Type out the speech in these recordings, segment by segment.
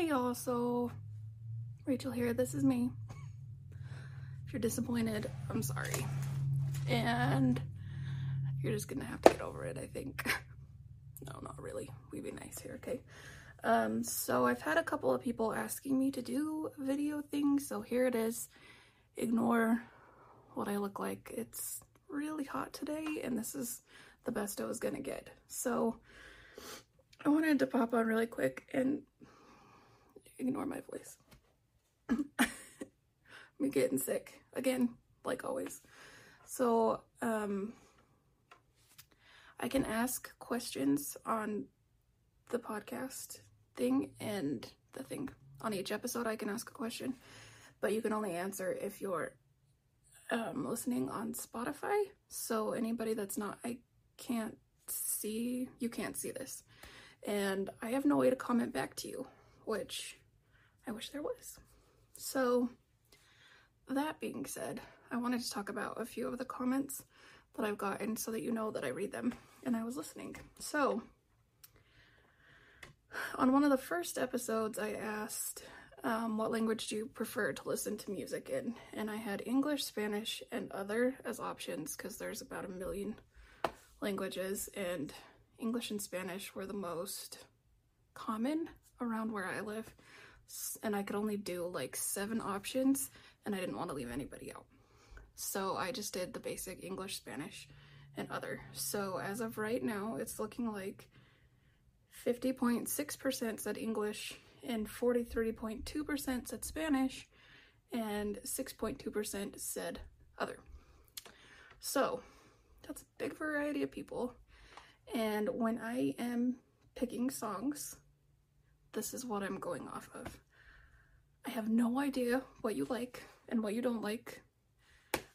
Hey y'all, so Rachel here, this is me. If you're disappointed, I'm sorry. And you're just gonna have to get over it, I think. no, not really. We'd be nice here, okay? Um, so I've had a couple of people asking me to do video things, so here it is. Ignore what I look like. It's really hot today, and this is the best I was gonna get. So I wanted to pop on really quick and ignore my voice. I'm getting sick again, like always. So, um, I can ask questions on the podcast thing and the thing. On each episode, I can ask a question, but you can only answer if you're um, listening on Spotify. So, anybody that's not, I can't see, you can't see this. And I have no way to comment back to you, which I wish there was. So, that being said, I wanted to talk about a few of the comments that I've gotten so that you know that I read them and I was listening. So, on one of the first episodes, I asked, um, What language do you prefer to listen to music in? And I had English, Spanish, and other as options because there's about a million languages, and English and Spanish were the most common around where I live. And I could only do like seven options, and I didn't want to leave anybody out. So I just did the basic English, Spanish, and other. So as of right now, it's looking like 50.6% said English and 43.2% said Spanish and 6.2% said other. So that's a big variety of people. And when I am picking songs, this is what I'm going off of. I have no idea what you like and what you don't like.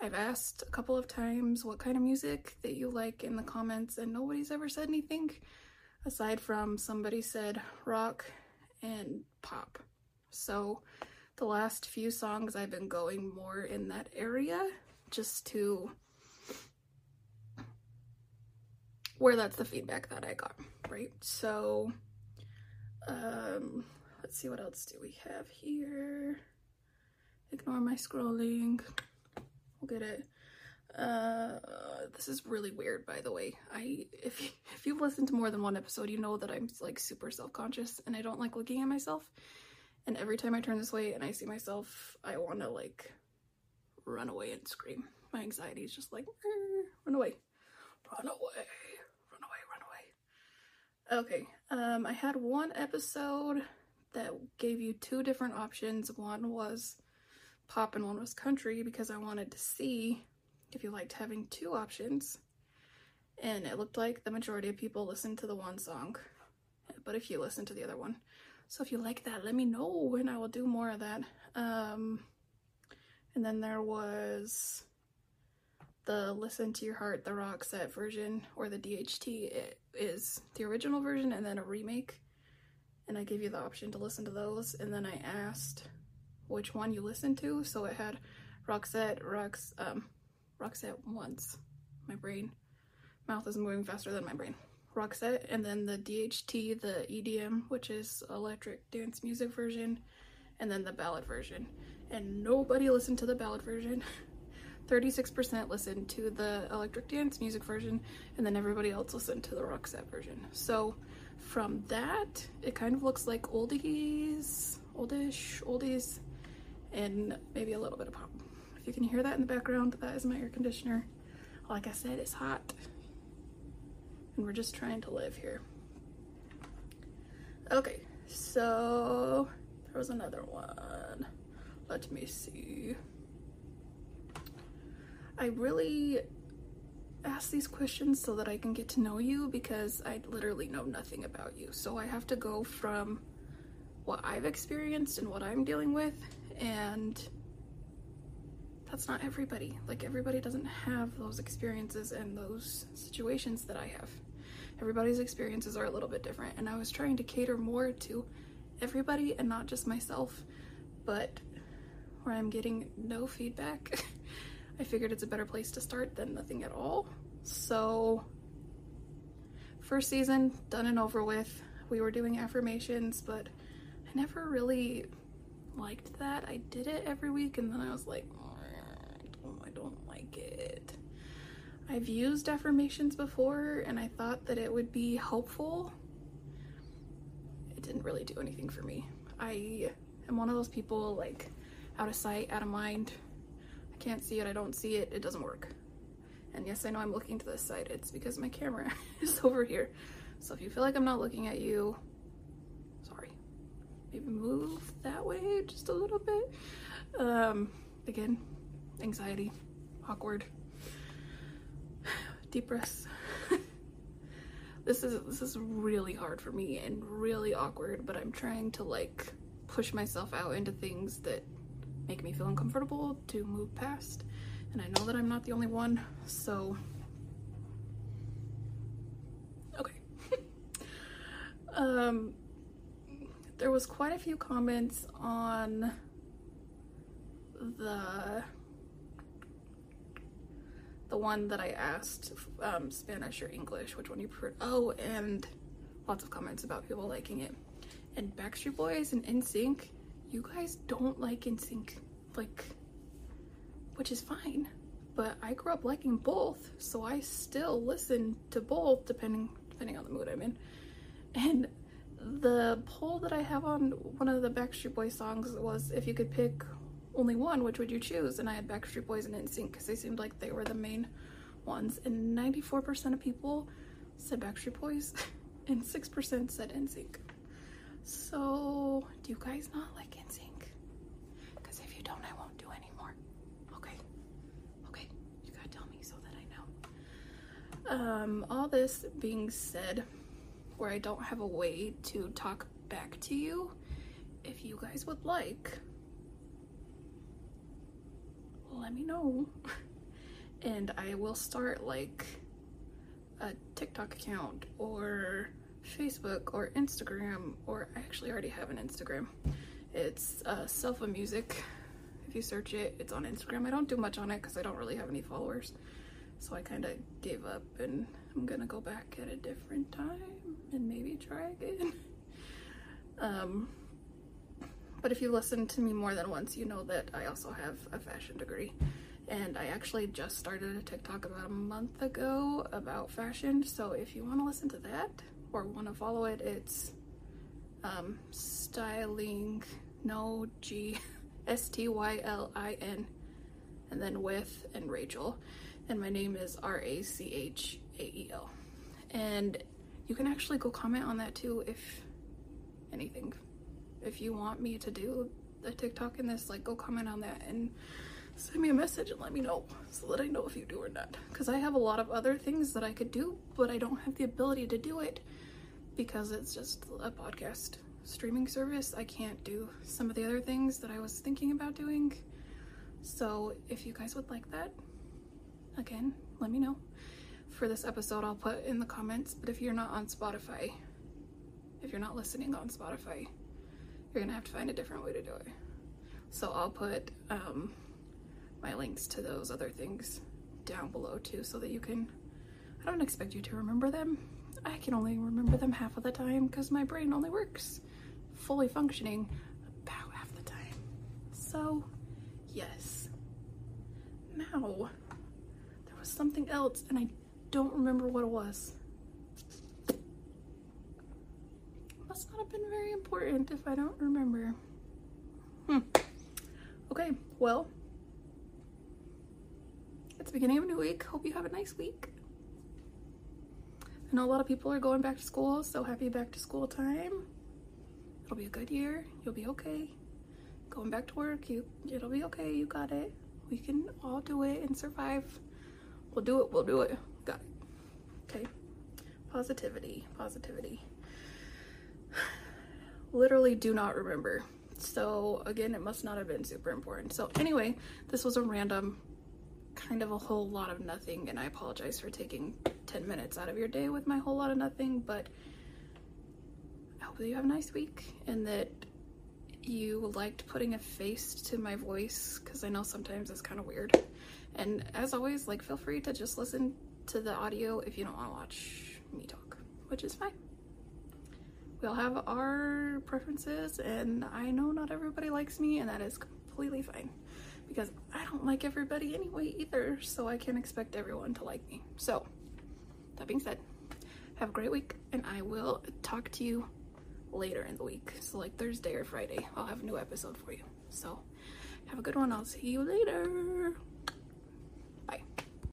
I've asked a couple of times what kind of music that you like in the comments, and nobody's ever said anything aside from somebody said rock and pop. So the last few songs I've been going more in that area just to where that's the feedback that I got, right? So um let's see what else do we have here. Ignore my scrolling. We'll get it. Uh, this is really weird, by the way. I if if you've listened to more than one episode, you know that I'm like super self-conscious and I don't like looking at myself. And every time I turn this way and I see myself, I want to like run away and scream. My anxiety is just like run away, run away, run away, run away. Okay. Um, I had one episode that gave you two different options. One was pop and one was country because I wanted to see if you liked having two options. And it looked like the majority of people listened to the one song, but if you listen to the other one. So if you like that, let me know and I will do more of that. Um, and then there was the Listen to Your Heart, the Roxette version, or the DHT. It is the original version and then a remake. And I gave you the option to listen to those. And then I asked which one you listened to. So it had Roxette, Rox, um, Roxette once. My brain, mouth is moving faster than my brain. Roxette, and then the DHT, the EDM, which is electric dance music version, and then the ballad version. And nobody listened to the ballad version. 36% listened to the electric dance music version, and then everybody else listened to the rock Roxette version. So from that, it kind of looks like oldies, oldish, oldies, and maybe a little bit of pop. If you can hear that in the background, that is my air conditioner. Like I said, it's hot. And we're just trying to live here. Okay, so there was another one. Let me see. I really ask these questions so that I can get to know you because I literally know nothing about you. So I have to go from what I've experienced and what I'm dealing with and that's not everybody. Like everybody doesn't have those experiences and those situations that I have. Everybody's experiences are a little bit different and I was trying to cater more to everybody and not just myself, but where I'm getting no feedback, I figured it's a better place to start than nothing at all. So first season done and over with. We were doing affirmations, but I never really liked that. I did it every week and then I was like, mm, I don't like it. I've used affirmations before and I thought that it would be helpful. It didn't really do anything for me. I am one of those people like out of sight, out of mind. Can't see it, I don't see it, it doesn't work. And yes, I know I'm looking to this side. It's because my camera is over here. So if you feel like I'm not looking at you, sorry. Maybe move that way just a little bit. Um, again, anxiety, awkward, deep breaths. this is this is really hard for me and really awkward, but I'm trying to like push myself out into things that make me feel uncomfortable to move past. And I know that I'm not the only one, so okay. um there was quite a few comments on the the one that I asked um, Spanish or English, which one you prefer. Oh, and lots of comments about people liking it. And Backstreet Boys and NSYNC, you guys don't like NSYNC, like, which is fine. But I grew up liking both, so I still listen to both depending depending on the mood I'm in. And the poll that I have on one of the Backstreet Boys songs was if you could pick only one, which would you choose? And I had Backstreet Boys and NSYNC because they seemed like they were the main ones. And 94% of people said Backstreet Boys and 6% said NSYNC. So, do you guys not like NSYNC? Because if you don't, I won't do any more. Okay. Okay. You gotta tell me so that I know. Um, all this being said, where I don't have a way to talk back to you, if you guys would like, let me know. and I will start like a TikTok account or Facebook or Instagram, or I actually already have an Instagram. It's uh, Selfa Music. If you search it, it's on Instagram. I don't do much on it because I don't really have any followers. So I kind of gave up and I'm gonna go back at a different time and maybe try again. um, but if you listen to me more than once, you know that I also have a fashion degree. And I actually just started a TikTok about a month ago about fashion. So if you want to listen to that or want to follow it, it's um, styling, no G, S T Y L I N, and then with and Rachel. And my name is R A C H A E L. And you can actually go comment on that too if anything if you want me to do a TikTok in this, like go comment on that and send me a message and let me know so that I know if you do or not. Because I have a lot of other things that I could do, but I don't have the ability to do it because it's just a podcast streaming service. I can't do some of the other things that I was thinking about doing. So if you guys would like that, again, let me know. For this episode, I'll put in the comments, but if you're not on Spotify, if you're not listening on Spotify, you're gonna have to find a different way to do it. So I'll put um, my links to those other things down below too so that you can, I don't expect you to remember them. I can only remember them half of the time because my brain only works fully functioning about half the time. So yes. Now, something else and I don't remember what it was. must not have been very important if I don't remember. Hmm. Okay, well, it's the beginning of a new week. Hope you have a nice week. I know a lot of people are going back to school, so happy back to school time. It'll be a good year. You'll be okay. Going back to work, you it'll be okay. You got it. We can all do it and survive. We'll do it. We'll do it. Got it. Okay. Positivity. Positivity literally do not remember. So again, it must not have been super important. So anyway, this was a random kind of a whole lot of nothing and I apologize for taking 10 minutes out of your day with my whole lot of nothing, but I hope that you have a nice week and that you liked putting a face to my voice because I know sometimes it's kind of weird. And as always, like feel free to just listen to the audio if you don't want to watch me talk, which is fine. we all have our preferences and I know not everybody likes me and that is completely fine because I don't like everybody anyway either so I can't expect everyone to like me. So that being said, have a great week and I will talk to you later in the week. So like Thursday or Friday, I'll have a new episode for you. So have a good one. I'll see you later.